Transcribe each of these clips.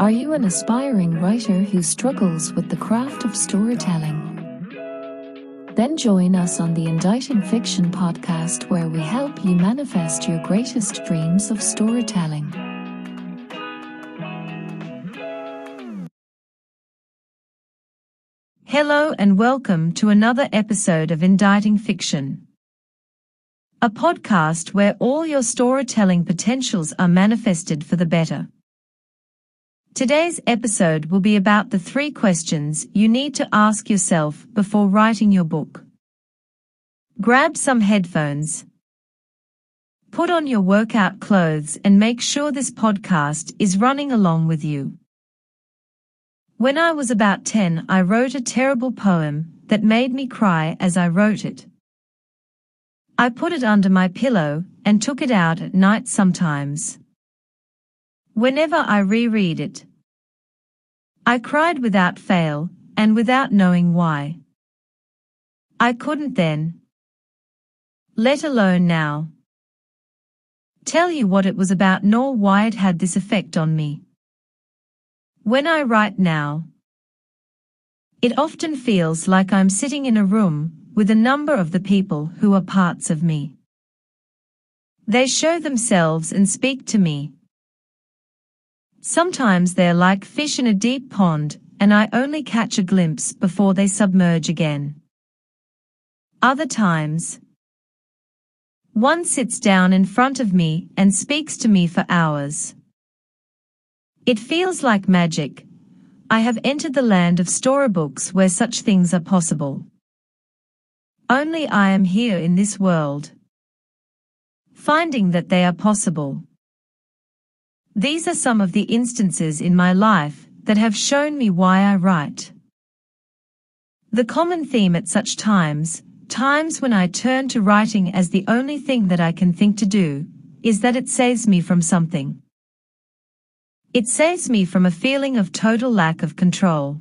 Are you an aspiring writer who struggles with the craft of storytelling? Then join us on the Inditing Fiction podcast, where we help you manifest your greatest dreams of storytelling. Hello and welcome to another episode of Inditing Fiction, a podcast where all your storytelling potentials are manifested for the better. Today's episode will be about the three questions you need to ask yourself before writing your book. Grab some headphones. Put on your workout clothes and make sure this podcast is running along with you. When I was about 10, I wrote a terrible poem that made me cry as I wrote it. I put it under my pillow and took it out at night sometimes. Whenever I reread it, I cried without fail and without knowing why. I couldn't then, let alone now, tell you what it was about nor why it had this effect on me. When I write now, it often feels like I'm sitting in a room with a number of the people who are parts of me. They show themselves and speak to me, Sometimes they're like fish in a deep pond, and I only catch a glimpse before they submerge again. Other times, one sits down in front of me and speaks to me for hours. It feels like magic. I have entered the land of storybooks where such things are possible. Only I am here in this world. Finding that they are possible. These are some of the instances in my life that have shown me why I write. The common theme at such times, times when I turn to writing as the only thing that I can think to do, is that it saves me from something. It saves me from a feeling of total lack of control.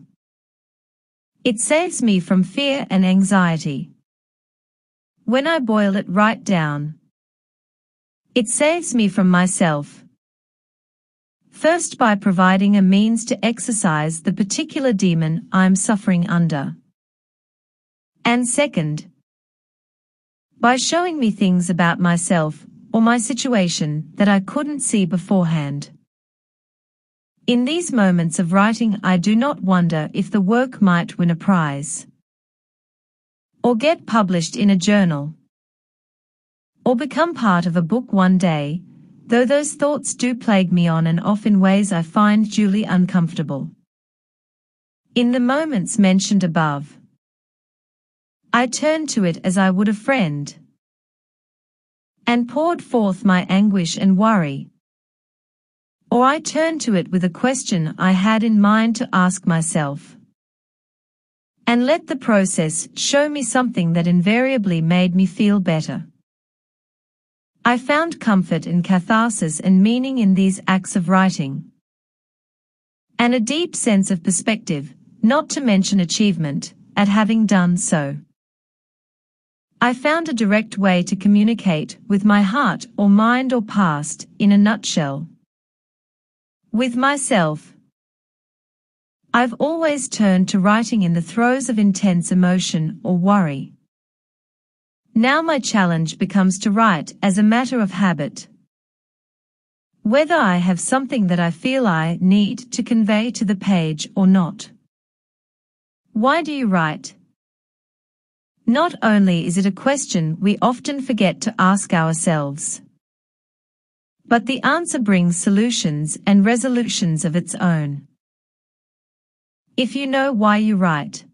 It saves me from fear and anxiety. When I boil it right down, it saves me from myself. First by providing a means to exercise the particular demon I'm suffering under. And second, by showing me things about myself or my situation that I couldn't see beforehand. In these moments of writing I do not wonder if the work might win a prize. Or get published in a journal. Or become part of a book one day, though those thoughts do plague me on and off in ways I find duly uncomfortable. In the moments mentioned above, I turned to it as I would a friend, and poured forth my anguish and worry. Or I turned to it with a question I had in mind to ask myself. And let the process show me something that invariably made me feel better. I found comfort and catharsis and meaning in these acts of writing. And a deep sense of perspective, not to mention achievement, at having done so. I found a direct way to communicate with my heart or mind or past, in a nutshell. With myself. I've always turned to writing in the throes of intense emotion or worry. Now my challenge becomes to write as a matter of habit. Whether I have something that I feel I need to convey to the page or not. Why do you write? Not only is it a question we often forget to ask ourselves, but the answer brings solutions and resolutions of its own. If you know why you write,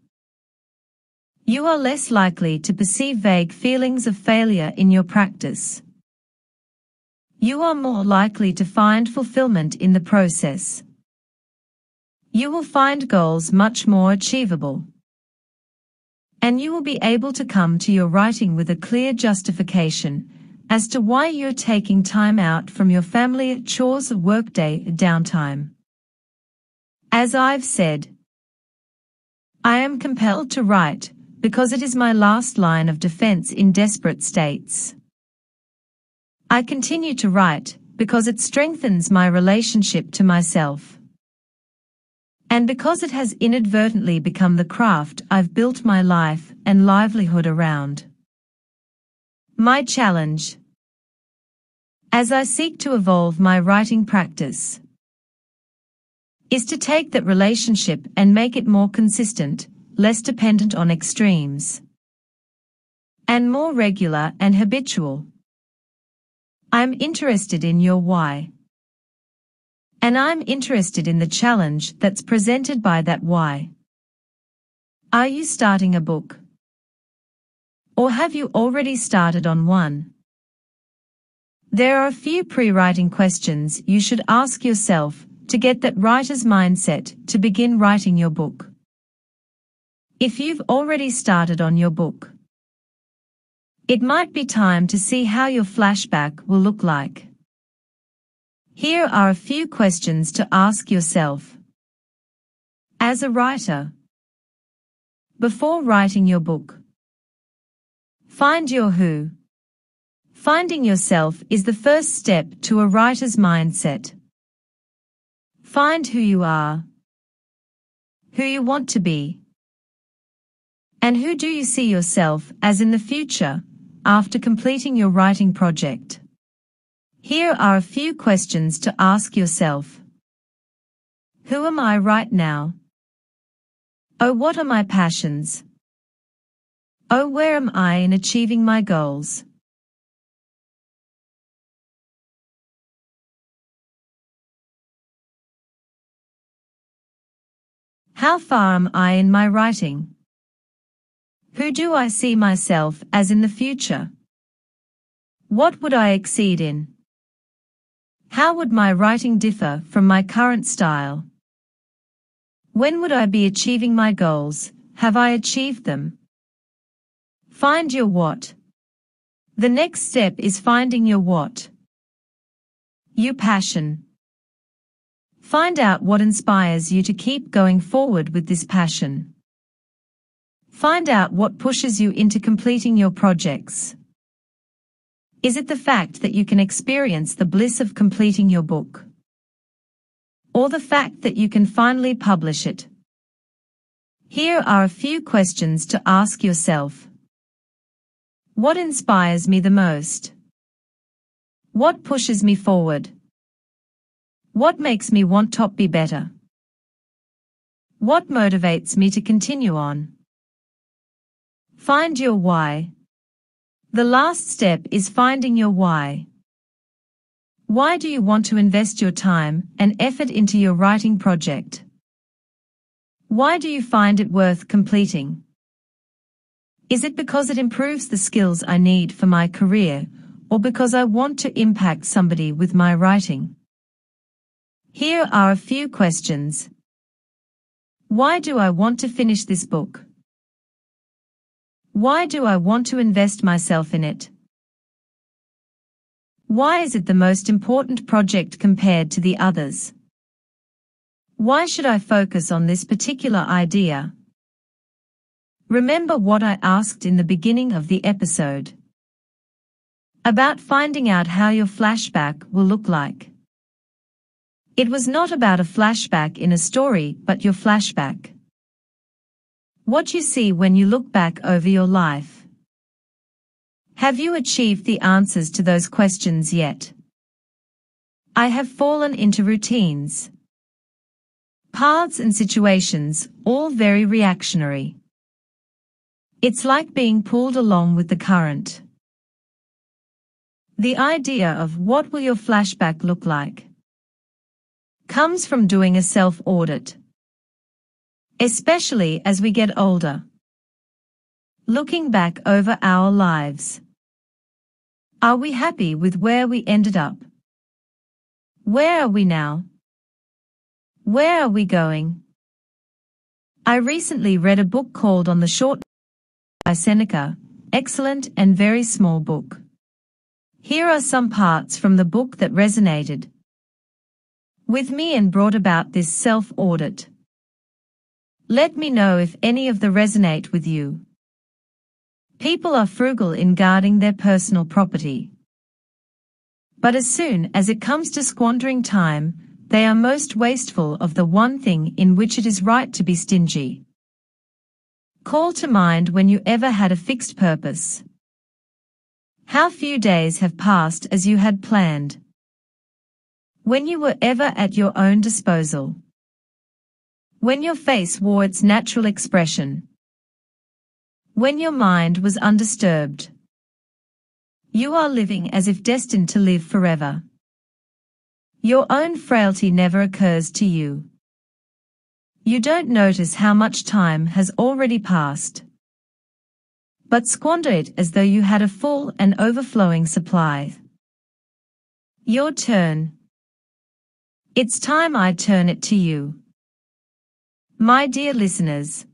you are less likely to perceive vague feelings of failure in your practice. You are more likely to find fulfillment in the process. You will find goals much more achievable. And you will be able to come to your writing with a clear justification as to why you're taking time out from your family chores workday downtime. As I've said, I am compelled to write because it is my last line of defense in desperate states. I continue to write because it strengthens my relationship to myself. And because it has inadvertently become the craft I've built my life and livelihood around. My challenge. As I seek to evolve my writing practice, is to take that relationship and make it more consistent, less dependent on extremes, and more regular and habitual. I'm interested in your why. And I'm interested in the challenge that's presented by that why. Are you starting a book? Or have you already started on one? There are a few pre-writing questions you should ask yourself to get that writer's mindset to begin writing your book. If you've already started on your book, it might be time to see how your flashback will look like. Here are a few questions to ask yourself. As a writer, before writing your book, find your who. Finding yourself is the first step to a writer's mindset. Find who you are, who you want to be, and who do you see yourself as in the future after completing your writing project? Here are a few questions to ask yourself. Who am I right now? Oh, what are my passions? Oh, where am I in achieving my goals? How far am I in my writing? Who do I see myself as in the future? What would I exceed in? How would my writing differ from my current style? When would I be achieving my goals? Have I achieved them? Find your what. The next step is finding your what. Your passion. Find out what inspires you to keep going forward with this passion. Find out what pushes you into completing your projects. Is it the fact that you can experience the bliss of completing your book? Or the fact that you can finally publish it? Here are a few questions to ask yourself. What inspires me the most? What pushes me forward? What makes me want to be better? What motivates me to continue on? Find your why. The last step is finding your why. Why do you want to invest your time and effort into your writing project? Why do you find it worth completing? Is it because it improves the skills I need for my career, or because I want to impact somebody with my writing? Here are a few questions. Why do I want to finish this book? Why do I want to invest myself in it? Why is it the most important project compared to the others? Why should I focus on this particular idea? Remember what I asked in the beginning of the episode about finding out how your flashback will look like. It was not about a flashback in a story, but your flashback. What you see when you look back over your life. Have you achieved the answers to those questions yet? I have fallen into routines. Paths and situations, all very reactionary. It's like being pulled along with the current. The idea of what will your flashback look like comes from doing a self-audit especially as we get older. Looking back over our lives. Are we happy with where we ended up? Where are we now? Where are we going? I recently read a book called On the Short by Seneca, excellent and very small book. Here are some parts from the book that resonated with me and brought about this self-audit. Let me know if any of the resonate with you. People are frugal in guarding their personal property. But as soon as it comes to squandering time, they are most wasteful of the one thing in which it is right to be stingy. Call to mind when you ever had a fixed purpose. How few days have passed as you had planned. When you were ever at your own disposal. When your face wore its natural expression. When your mind was undisturbed. You are living as if destined to live forever. Your own frailty never occurs to you. You don't notice how much time has already passed. But squander it as though you had a full and overflowing supply. Your turn. It's time I turn it to you. My dear listeners,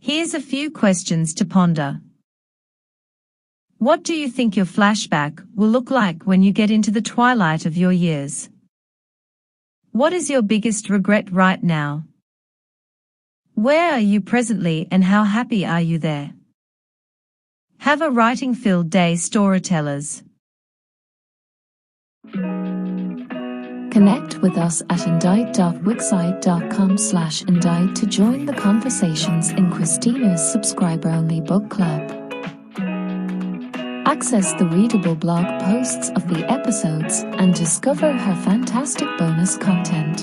here's a few questions to ponder. What do you think your flashback will look like when you get into the twilight of your years? What is your biggest regret right now? Where are you presently and how happy are you there? Have a writing-filled day storytellers. Connect with us at indite.wixsite.com slash indite to join the conversations in Christina's subscriber-only book club. Access the readable blog posts of the episodes and discover her fantastic bonus content.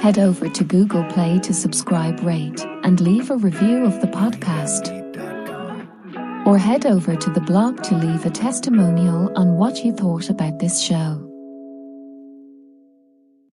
Head over to Google Play to subscribe, rate, and leave a review of the podcast. Or head over to the blog to leave a testimonial on what you thought about this show.